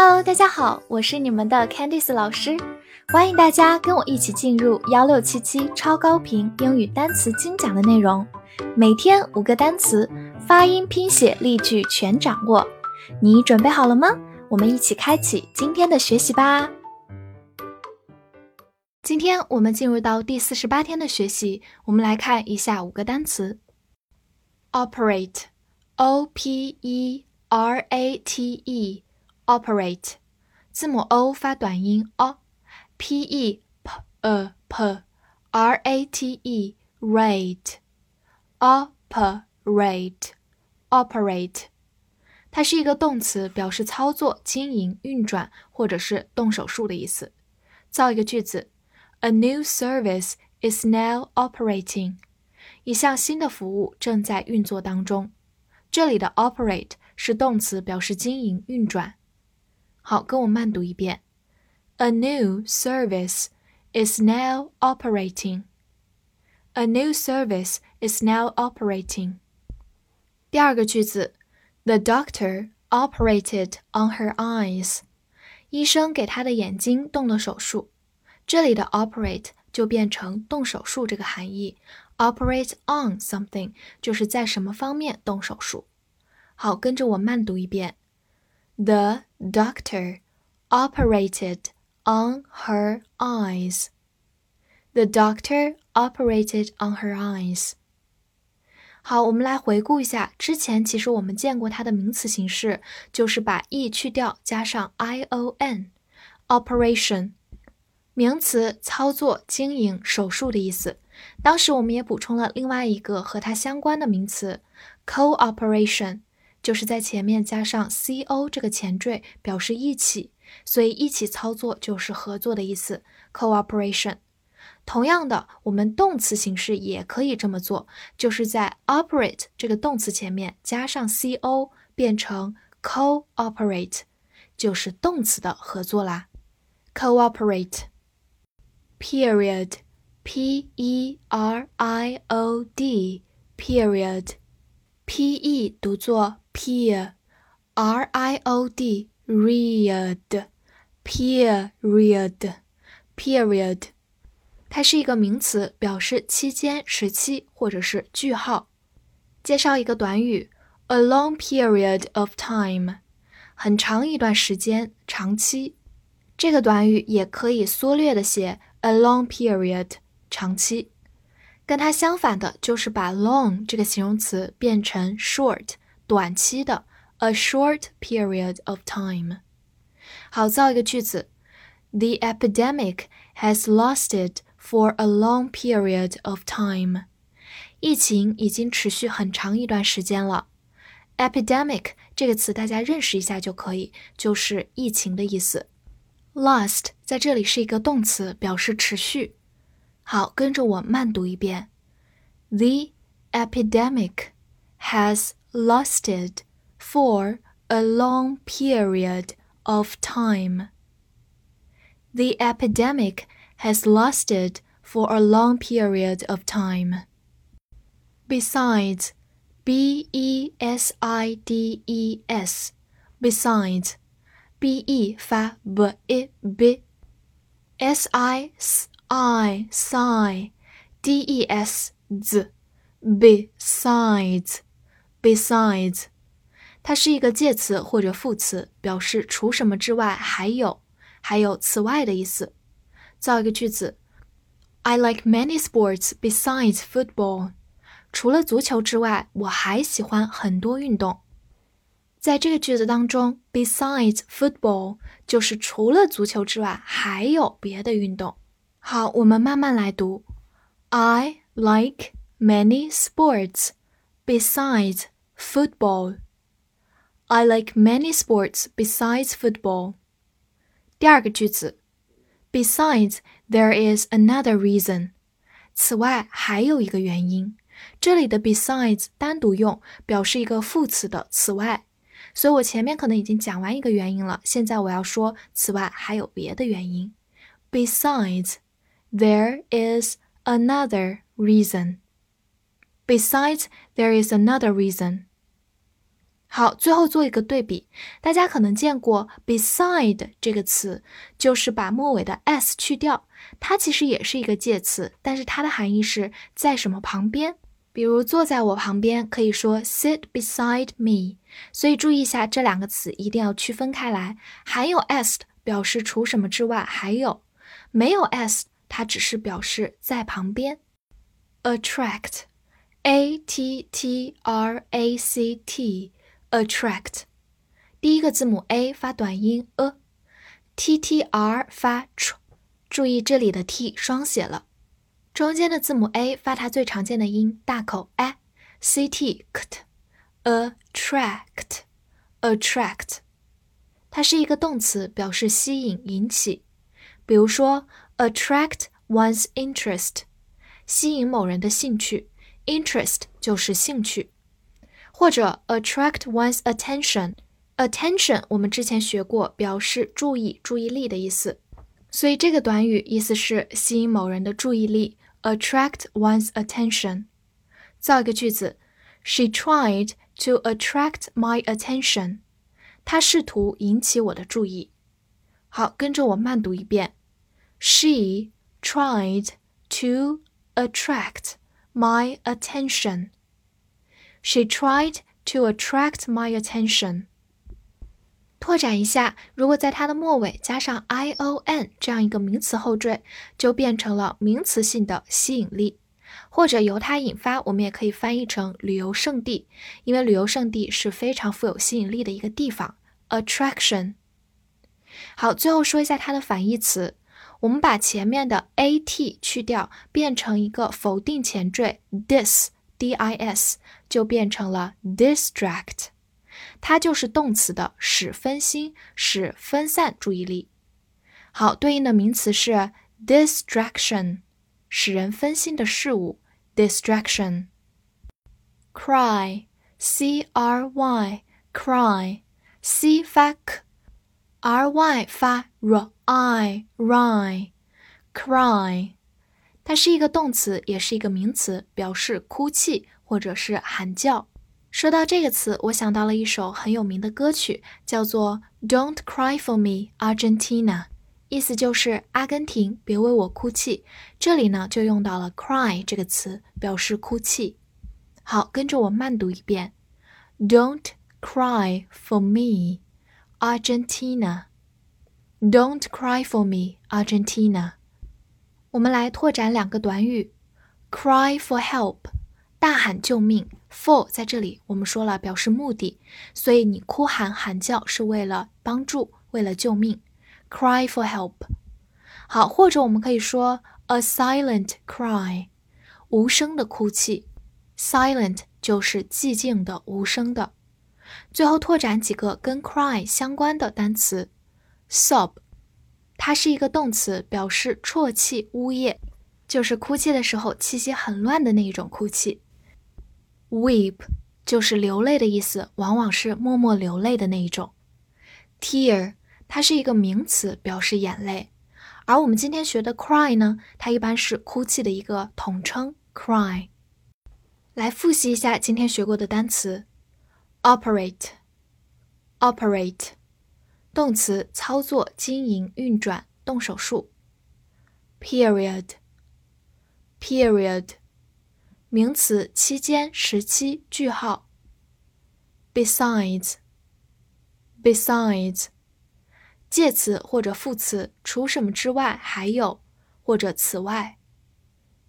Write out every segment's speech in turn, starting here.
Hello，大家好，我是你们的 Candice 老师，欢迎大家跟我一起进入幺六七七超高频英语单词精讲的内容，每天五个单词，发音、拼写、例句全掌握，你准备好了吗？我们一起开启今天的学习吧。今天我们进入到第四十八天的学习，我们来看一下五个单词：operate，o p e r a t E e，operate，字母 o 发短音 o，p e p e p，r a t e，rate，operate，operate，它是一个动词，表示操作、经营、运转或者是动手术的意思。造一个句子。A new service is now operating. 一项新的服务正在运作当中。这里的 operate 是动词，表示经营、运转。 好，跟我慢读一遍。A new service is now operating. A new service is now operating. 第二个句子，The doctor operated on her eyes. 医生给她的眼睛动了手术。这里的 operate 就变成动手术这个含义，operate on something 就是在什么方面动手术。好，跟着我慢读一遍 ：The doctor operated on her eyes. The doctor operated on her eyes. 好，我们来回顾一下，之前其实我们见过它的名词形式，就是把 e 去掉，加上 i o n，operation。名词操作、经营、手术的意思。当时我们也补充了另外一个和它相关的名词，cooperation，就是在前面加上 co 这个前缀，表示一起，所以一起操作就是合作的意思。cooperation。同样的，我们动词形式也可以这么做，就是在 operate 这个动词前面加上 co，变成 cooperate，就是动词的合作啦。cooperate。period, p e r i o d, period, p e 读作 peer, r i o d, read, period, period，它是一个名词，表示期间、时期或者是句号。介绍一个短语，a long period of time，很长一段时间、长期。这个短语也可以缩略的写。a long period 长期，跟它相反的就是把 long 这个形容词变成 short 短期的 a short period of time。好，造一个句子：The epidemic has lasted for a long period of time。疫情已经持续很长一段时间了。epidemic 这个词大家认识一下就可以，就是疫情的意思。Last 在这里是一个动词，表示持续。好，跟着我慢读一遍：The epidemic has lasted for a long period of time. The epidemic has lasted for a long period of time. Besides, B E S I D E S, besides b e 发 b i b，s i s i sigh d e s z besides besides，它是一个介词或者副词，表示除什么之外还有，还有此外的意思。造一个句子：I like many sports besides football。除了足球之外，我还喜欢很多运动。在这个句子当中，besides football 就是除了足球之外还有别的运动。好，我们慢慢来读。I like many sports besides football. I like many sports besides football. 第二个句子，Besides, there is another reason. 此外还有一个原因。这里的 besides 单独用，表示一个副词的此外。所以我前面可能已经讲完一个原因了，现在我要说，此外还有别的原因。Besides, there is another reason. Besides, there is another reason. 好，最后做一个对比，大家可能见过 beside 这个词，就是把末尾的 s 去掉，它其实也是一个介词，但是它的含义是在什么旁边。比如坐在我旁边，可以说 sit beside me。所以注意一下这两个词一定要区分开来，含有 s 表示除什么之外还有，没有 s 它只是表示在旁边。Attract attract，a t t r a c t。第一个字母 a 发短音 a，t t r 发 tr，注意这里的 t 双写了，中间的字母 a 发它最常见的音大口 a，c t ct，attract，attract，它是一个动词，表示吸引、引起。比如说 attract one's interest，吸引某人的兴趣 ，interest 就是兴趣。或者 attract one's attention，attention 我们之前学过，表示注意、注意力的意思，所以这个短语意思是吸引某人的注意力，attract one's attention。造一个句子，She tried to attract my attention。她试图引起我的注意。好，跟着我慢读一遍，She tried to attract My attention。She tried to attract my attention。拓展一下，如果在它的末尾加上 i o n 这样一个名词后缀，就变成了名词性的吸引力，或者由它引发，我们也可以翻译成旅游胜地，因为旅游胜地是非常富有吸引力的一个地方。Attraction。好，最后说一下它的反义词，我们把前面的 a t 去掉，变成一个否定前缀 dis。dis 就变成了 distract，它就是动词的使分心、使分散注意力。好，对应的名词是 distraction，使人分心的事物。distraction。cry，c r y，cry，c 发 R y 发 r，i，ry，cry。它是一个动词，也是一个名词，表示哭泣或者是喊叫。说到这个词，我想到了一首很有名的歌曲，叫做《Don't Cry for Me, Argentina》，意思就是阿根廷，别为我哭泣。这里呢，就用到了 “cry” 这个词，表示哭泣。好，跟着我慢读一遍：Don't cry for me, Argentina. Don't cry for me, Argentina. 我们来拓展两个短语：cry for help，大喊救命。for 在这里我们说了表示目的，所以你哭喊喊叫是为了帮助，为了救命。cry for help。好，或者我们可以说 a silent cry，无声的哭泣。silent 就是寂静的、无声的。最后拓展几个跟 cry 相关的单词：sob。它是一个动词，表示啜泣、呜咽，就是哭泣的时候气息很乱的那一种哭泣。Weep 就是流泪的意思，往往是默默流泪的那一种。Tear 它是一个名词，表示眼泪。而我们今天学的 cry 呢，它一般是哭泣的一个统称。Cry。来复习一下今天学过的单词 ：operate，operate。动词操作、经营、运转、动手术。period，period，名词期间、时期、句号。besides，besides，介词或者副词，除什么之外还有，或者此外。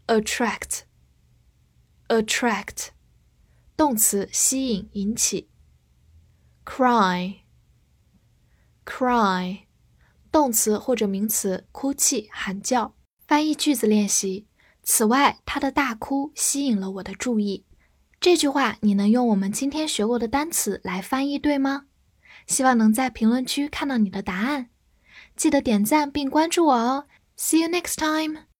attract，attract，动词吸引、引起。 cry。cry，动词或者名词，哭泣、喊叫。翻译句子练习。此外，他的大哭吸引了我的注意。这句话你能用我们今天学过的单词来翻译，对吗？希望能在评论区看到你的答案。记得点赞并关注我哦。See you next time.